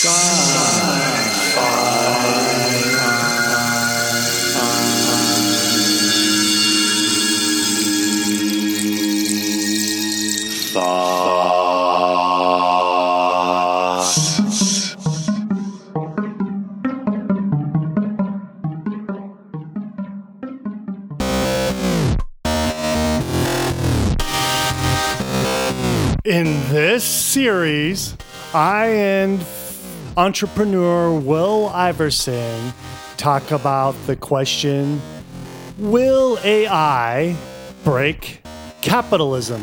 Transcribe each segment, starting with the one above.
In this series, I and entrepreneur Will Iverson talk about the question Will AI break capitalism?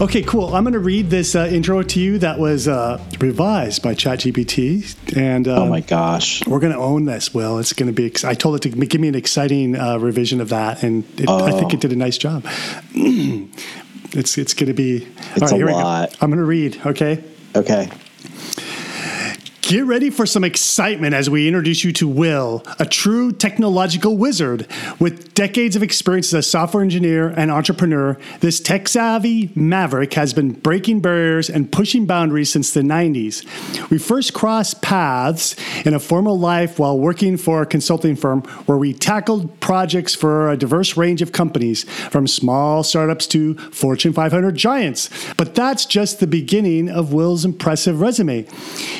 Okay, cool. I'm going to read this uh, intro to you that was uh, revised by ChatGPT, and uh, Oh my gosh. we're going to own this. Will it's going to be? ex- I told it to give me an exciting uh, revision of that, and it, I think Oh. it did a nice job. it's it's going to be. It's a we go. lot. I'm going to read. Okay. Okay. Get ready for some excitement as we introduce you to Will, a true technological wizard with decades of experience as a software engineer and entrepreneur. This tech savvy maverick has been breaking barriers and pushing boundaries since the 90s. We first crossed paths in a formal life while working for a consulting firm where we tackled projects for a diverse range of companies, from small startups to Fortune 500 giants. But that's just the beginning of Will's impressive resume.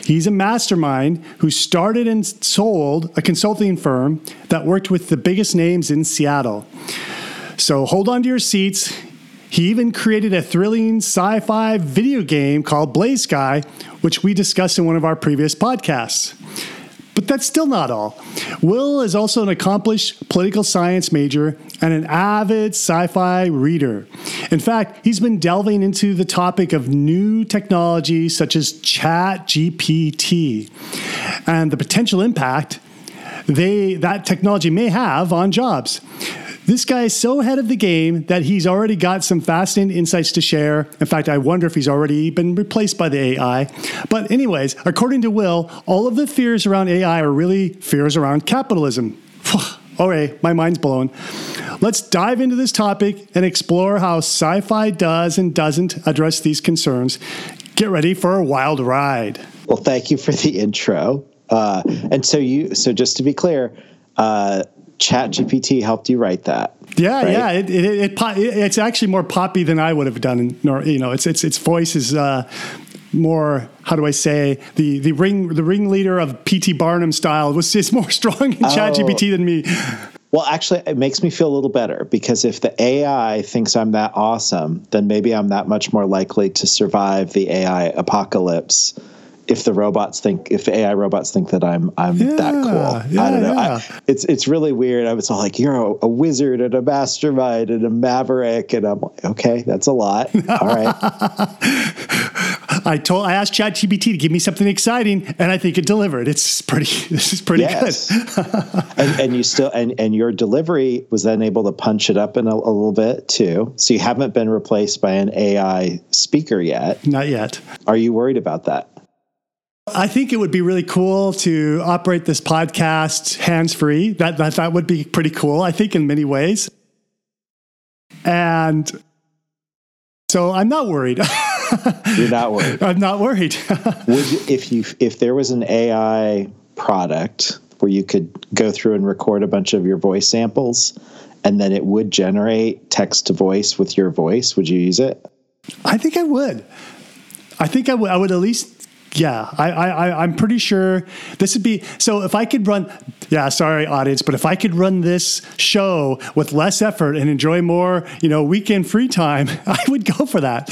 He's a mastermind who started and sold a consulting firm that worked with the biggest names in Seattle. So hold on to your seats. He even created a thrilling sci fi video game called Blaze Sky, which we discussed in one of our previous podcasts. But that's still not all. Will is also an accomplished political science major and an avid sci fi reader. In fact, he's been delving into the topic of new technology such as Chat GPT and the potential impact they, that technology may have on jobs. This guy is so ahead of the game that he's already got some fascinating insights to share. In fact, I wonder if he's already been replaced by the AI. But, anyways, according to Will, all of the fears around AI are really fears around capitalism. Okay, my mind's blown. Let's dive into this topic and explore how sci fi does and doesn't address these concerns. Get ready for a wild ride. Well, thank you for the intro. Uh, and so you, so just to be clear, uh, Chat GPT helped you write that. Yeah, right? yeah. It, it, it, po- it's actually more poppy than I would have done. Nor you know, its its its voice is uh, more. How do I say the the ring the ringleader of P.T. Barnum style was is more strong in ChatGPT than me. Well, actually, it makes me feel a little better because if the AI thinks I'm that awesome, then maybe I'm that much more likely to survive the AI apocalypse. If the robots think, if the AI robots think that I'm, I'm that cool. yeah, I don't know. yeah. I, it's it's really weird. I was all like, "You're a, a wizard and a mastermind and a maverick," and I'm like, "Okay, that's a lot. All right." I told I asked ChatGPT to give me something exciting, and I think it delivered. It's pretty. This is pretty Yes. good. and, and you still and, and your delivery was then able to punch it up in a, a little bit too. So you haven't been replaced by an AI speaker yet. Not yet. Are you worried about that? I think it would be really cool to operate this podcast hands free. That, that that would be pretty cool. I think in many ways, and so I'm not worried. You're not worried. I'm not worried. Would you, if you if there was an AI product where you could go through and record a bunch of your voice samples and then it would generate text to voice with your voice, would you use it? I think I would. I think I would. I would at least. Yeah, I, I, I'm pretty sure this would be. So if I could run, yeah, sorry, audience, but if I could run this show with less effort and enjoy more, you know, weekend free time, I would go for that.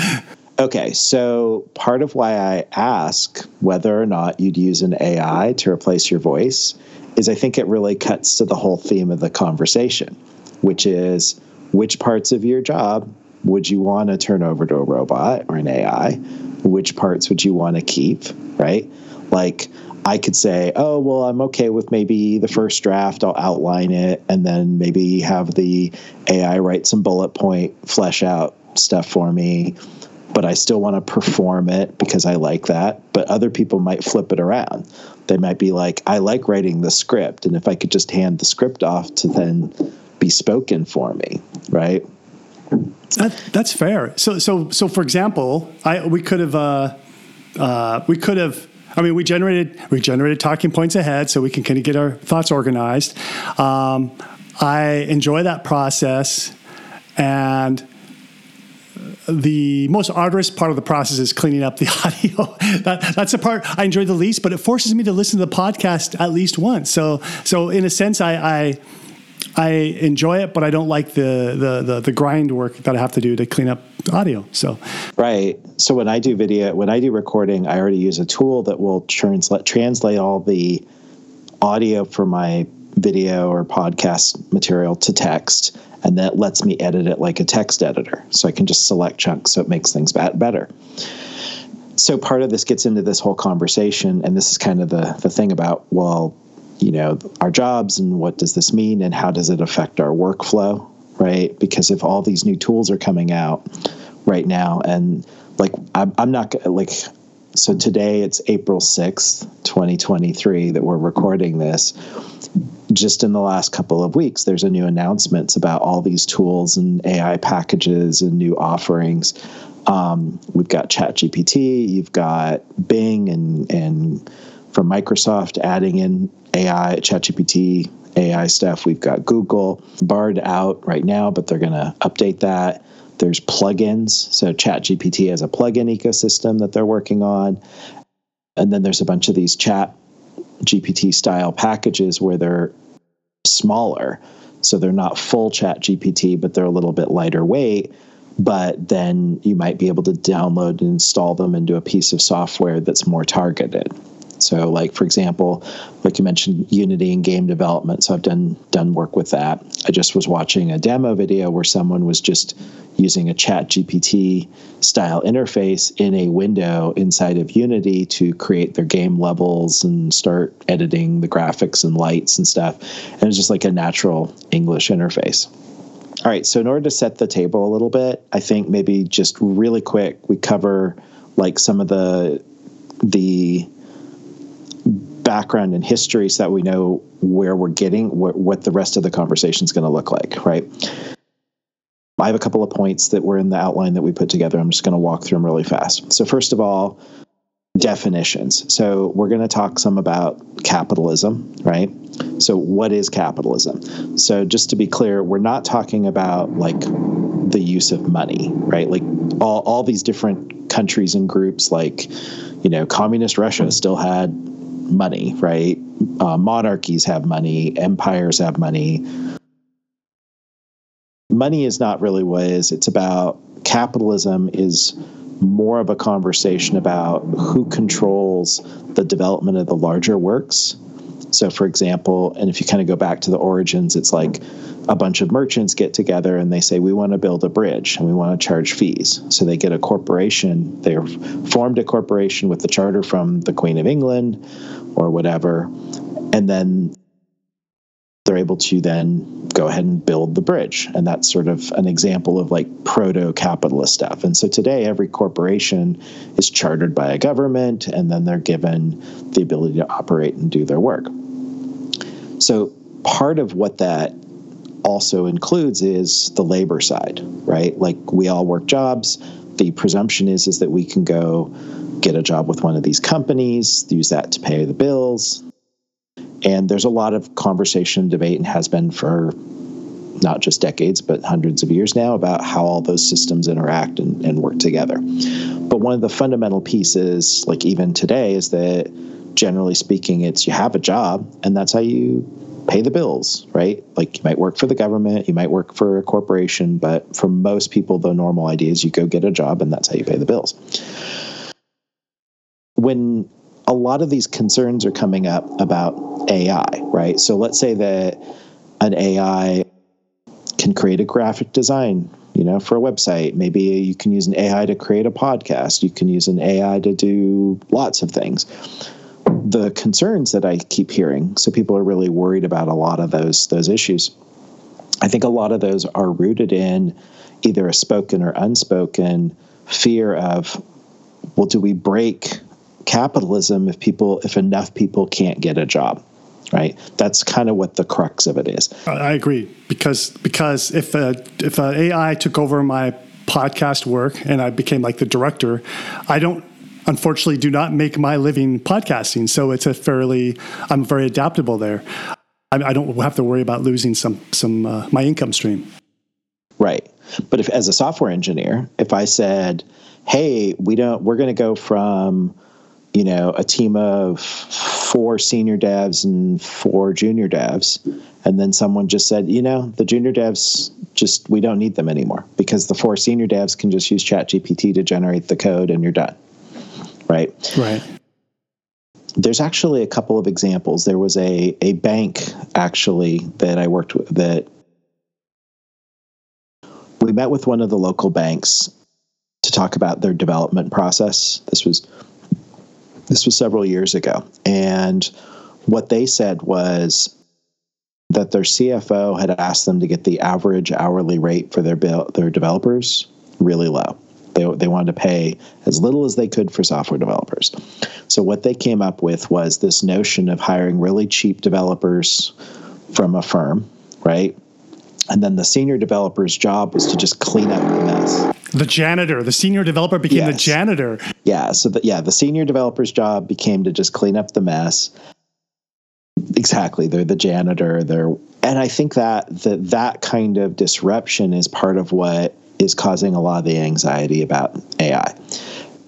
Okay, so part of why I ask whether or not you'd use an AI to replace your voice is I think it really cuts to the whole theme of the conversation, which is which parts of your job would you want to turn over to a robot or an AI? Which parts would you want to keep, right? Like, I could say, oh, well, I'm okay with maybe the first draft, I'll outline it, and then maybe have the AI write some bullet point, flesh out stuff for me but I still want to perform it because I like that. But other people might flip it around. They might be like, I like writing the script. And if I could just hand the script off to then be spoken for me, right? That, that's fair. So, so, so, for example, I we could have, uh, uh, we could have. I mean, we generated we generated talking points ahead, so we can kind of get our thoughts organized. Um, I enjoy that process, and the most arduous part of the process is cleaning up the audio. that, that's the part I enjoy the least, but it forces me to listen to the podcast at least once. So, so in a sense, I, I I enjoy it, but I don't like the, the, the the grind work that I have to do to clean up audio. So, right. So when I do video, when I do recording, I already use a tool that will translate translate all the audio for my video or podcast material to text, and that lets me edit it like a text editor. So I can just select chunks, so it makes things better. So part of this gets into this whole conversation, and this is kind of the the thing about well you know our jobs and what does this mean and how does it affect our workflow right? Because if all these new tools are coming out right now and like i'm, I'm not like so today it's april 6th 2023 that we're recording this. Just in the last couple of weeks there's a new announcements about all these tools and ai packages and new offerings. Um, we've got ChatGPT, you've got Bing and and from Microsoft adding in AI, ChatGPT, AI stuff. We've got Google Bard out right now, but they're going to update that. There's plugins. So ChatGPT has a plugin ecosystem that they're working on. And then there's a bunch of these chat GPT style packages where they're smaller. So they're not full chat GPT, but they're a little bit lighter weight. But then you might be able to download and install them into a piece of software that's more targeted. So, like for example, like you mentioned, Unity and game development. So I've done done work with that. I just was watching a demo video where someone was just using a Chat GPT style interface in a window inside of Unity to create their game levels and start editing the graphics and lights and stuff. And it was just like a natural English interface. All right, so in order to set the table a little bit, I think maybe just really quick we cover like some of the the background and history so that we know where we're getting what, what the rest of the conversation is going to look like right? I have a couple of points that were in the outline that we put together. I'm just going to walk through them really fast. So first of all definitions. So we're going to talk some about capitalism right? So what is capitalism? So just to be clear we're not talking about like the use of money right? Like all, all these different countries and groups like you know communist russia still had money, right? Uh, monarchies have money, empires have money. Money is not really what it is. It's about capitalism is more of a conversation about who controls the development of the larger works. So, for example, and if you kind of go back to the origins, it's like a bunch of merchants get together and they say, We want to build a bridge and we want to charge fees. So they get a corporation, they're formed a corporation with the charter from the Queen of England or whatever. And then they're able to then go ahead and build the bridge. And that's sort of an example of like proto capitalist stuff. And so today, every corporation is chartered by a government, and then they're given the ability to operate and do their work. So part of what that also includes is the labor side, right? Like we all work jobs. The presumption is is that we can go get a job with one of these companies, use that to pay the bills. And there's a lot of conversation, debate, and has been for not just decades, but hundreds of years now about how all those systems interact and, and work together. But one of the fundamental pieces, like even today, is that generally speaking, it's you have a job and that's how you pay the bills, right? Like you might work for the government, you might work for a corporation, but for most people, the normal idea is you go get a job and that's how you pay the bills when a lot of these concerns are coming up about AI, right? So let's say that an AI can create a graphic design, you know, for a website. Maybe you can use an AI to create a podcast. You can use an AI to do lots of things. The concerns that I keep hearing, so people are really worried about a lot of those those issues. I think a lot of those are rooted in either a spoken or unspoken fear of, well, do we break capitalism if people if enough people can't get a job right? That's kind of what the crux of it is. I agree because because if a, if a AI took over my podcast work and I became like the director, I don't unfortunately do not make my living podcasting. So it's a fairly I'm very adaptable there. I, I don't have to worry about losing some some uh, my income stream. Right. But if as a software engineer, if I said, "Hey, we don't we're going to go from you know a team of four senior devs and four junior devs and then someone just said you know the junior devs just we don't need them anymore because the four senior devs can just use chat gpt to generate the code and you're done right right there's actually a couple of examples there was a, a bank actually that i worked with that we met with one of the local banks to talk about their development process this was this was several years ago. And what they said was that their CFO had asked them to get the average hourly rate for their bill, their developers really low. They, they wanted to pay as little as they could for software developers. So what they came up with was this notion of hiring really cheap developers from a firm, right? And then the senior developer's job was to just clean up the mess. The janitor, the senior developer became yes. the janitor. Yeah. So the, yeah, the senior developer's job became to just clean up the mess. Exactly. They're the janitor. They're, and I think that that that kind of disruption is part of what is causing a lot of the anxiety about AI.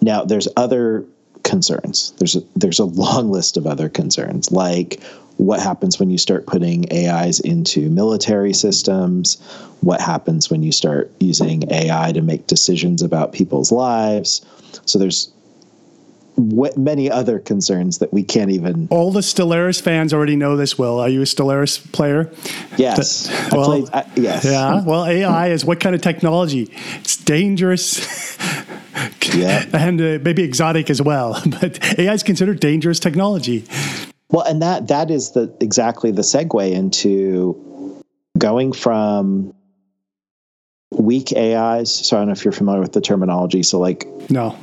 Now, there's other concerns. There's a, there's a long list of other concerns, like what happens when you start putting AIs into military systems, what happens when you start using AI to make decisions about people's lives. So there's what many other concerns that we can't even. All the Stellaris fans already know this. Will are you a Stellaris player? Yes. The, well, played, I, yes. Yeah. Well, AI is what kind of technology? It's dangerous. yeah. and uh, maybe exotic as well, but AI is considered dangerous technology. Well, and that that is the exactly the segue into going from weak AIs. So I don't know if you're familiar with the terminology. So like no.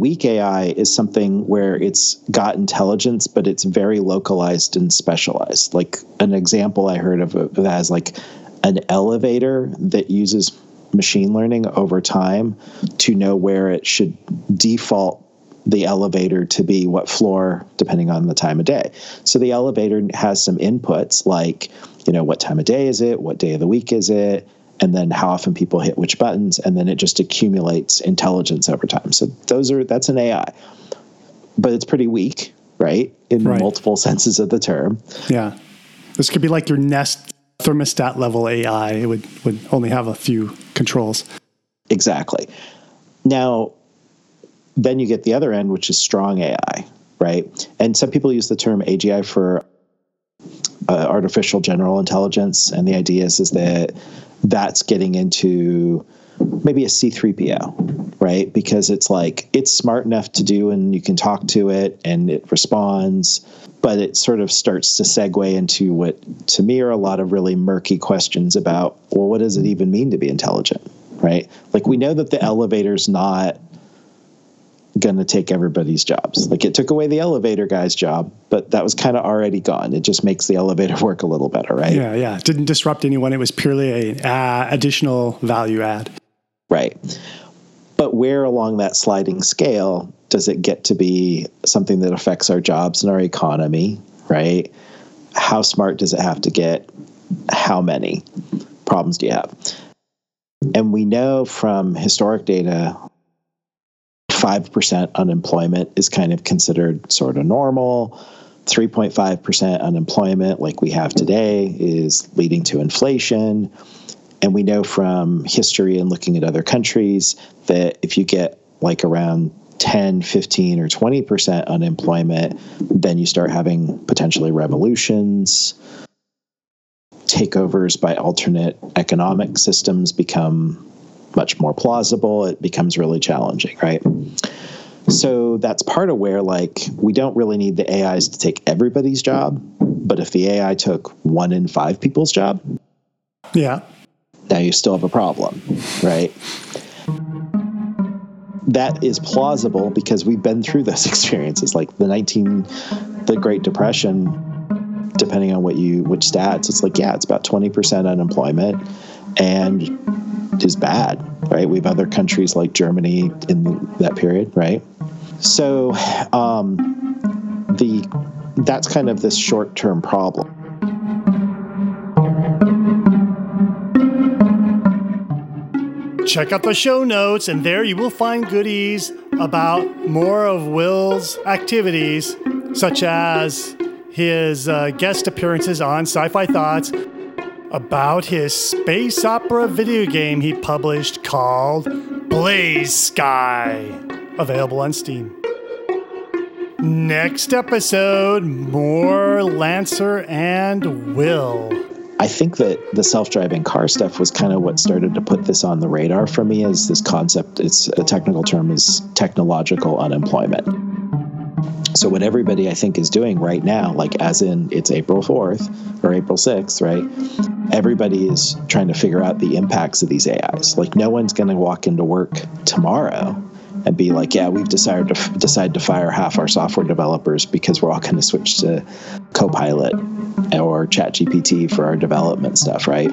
Weak AI is something where it's got intelligence, but it's very localized and specialized. Like an example I heard of that is like an elevator that uses machine learning over time to know where it should default the elevator to be what floor depending on the time of day. So the elevator has some inputs like, you know, what time of day is it? What day of the week is it? And then how often people hit which buttons, and then it just accumulates intelligence over time. So those are that's an AI, but it's pretty weak, right? In right. multiple senses of the term. Yeah, this could be like your Nest thermostat level AI. It would would only have a few controls. Exactly. Now, then you get the other end, which is strong AI, right? And some people use the term AGI for uh, artificial general intelligence, and the idea is is that that's getting into maybe a C3PO, right? Because it's like it's smart enough to do and you can talk to it and it responds, but it sort of starts to segue into what to me are a lot of really murky questions about, well, what does it even mean to be intelligent, right? Like we know that the elevator's not going to take everybody's jobs. Like it took away the elevator guy's job, but that was kind of already gone. It just makes the elevator work a little better, right? Yeah, yeah. It didn't disrupt anyone. It was purely a uh, additional value add. Right. But where along that sliding scale does it get to be something that affects our jobs and our economy, right? How smart does it have to get? How many problems do you have? And we know from historic data 5% unemployment is kind of considered sort of normal. 3.5% unemployment, like we have today, is leading to inflation. And we know from history and looking at other countries that if you get like around 10, 15, or 20% unemployment, then you start having potentially revolutions. Takeovers by alternate economic systems become much more plausible, it becomes really challenging, right? So that's part of where, like, we don't really need the AIs to take everybody's job, but if the AI took one in five people's job, yeah, now you still have a problem, right? that is plausible because we've been through those experiences like the 19 the great depression depending on what you which stats it's like yeah it's about 20% unemployment and is bad right? We have other countries like germany in that period right? So um, the that's kind of this short-term problem. Check out the show notes, and there you will find goodies about more of Will's activities, such as his uh, guest appearances on Sci Fi Thoughts, about his space opera video game he published called Blaze Sky, available on Steam. Next episode, more Lancer and Will. I think that the self-driving car stuff was kind of what started to put this on the radar for me as this concept it's a technical term is technological unemployment. So what everybody I think is doing right now like as in it's April 4th or April 6th, right? Everybody is trying to figure out the impacts of these AIs. Like no one's going to walk into work tomorrow and be like, yeah, we've decided to f- decide to fire half our software developers because we're all going to switch to Copilot or ChatGPT for our development stuff, right?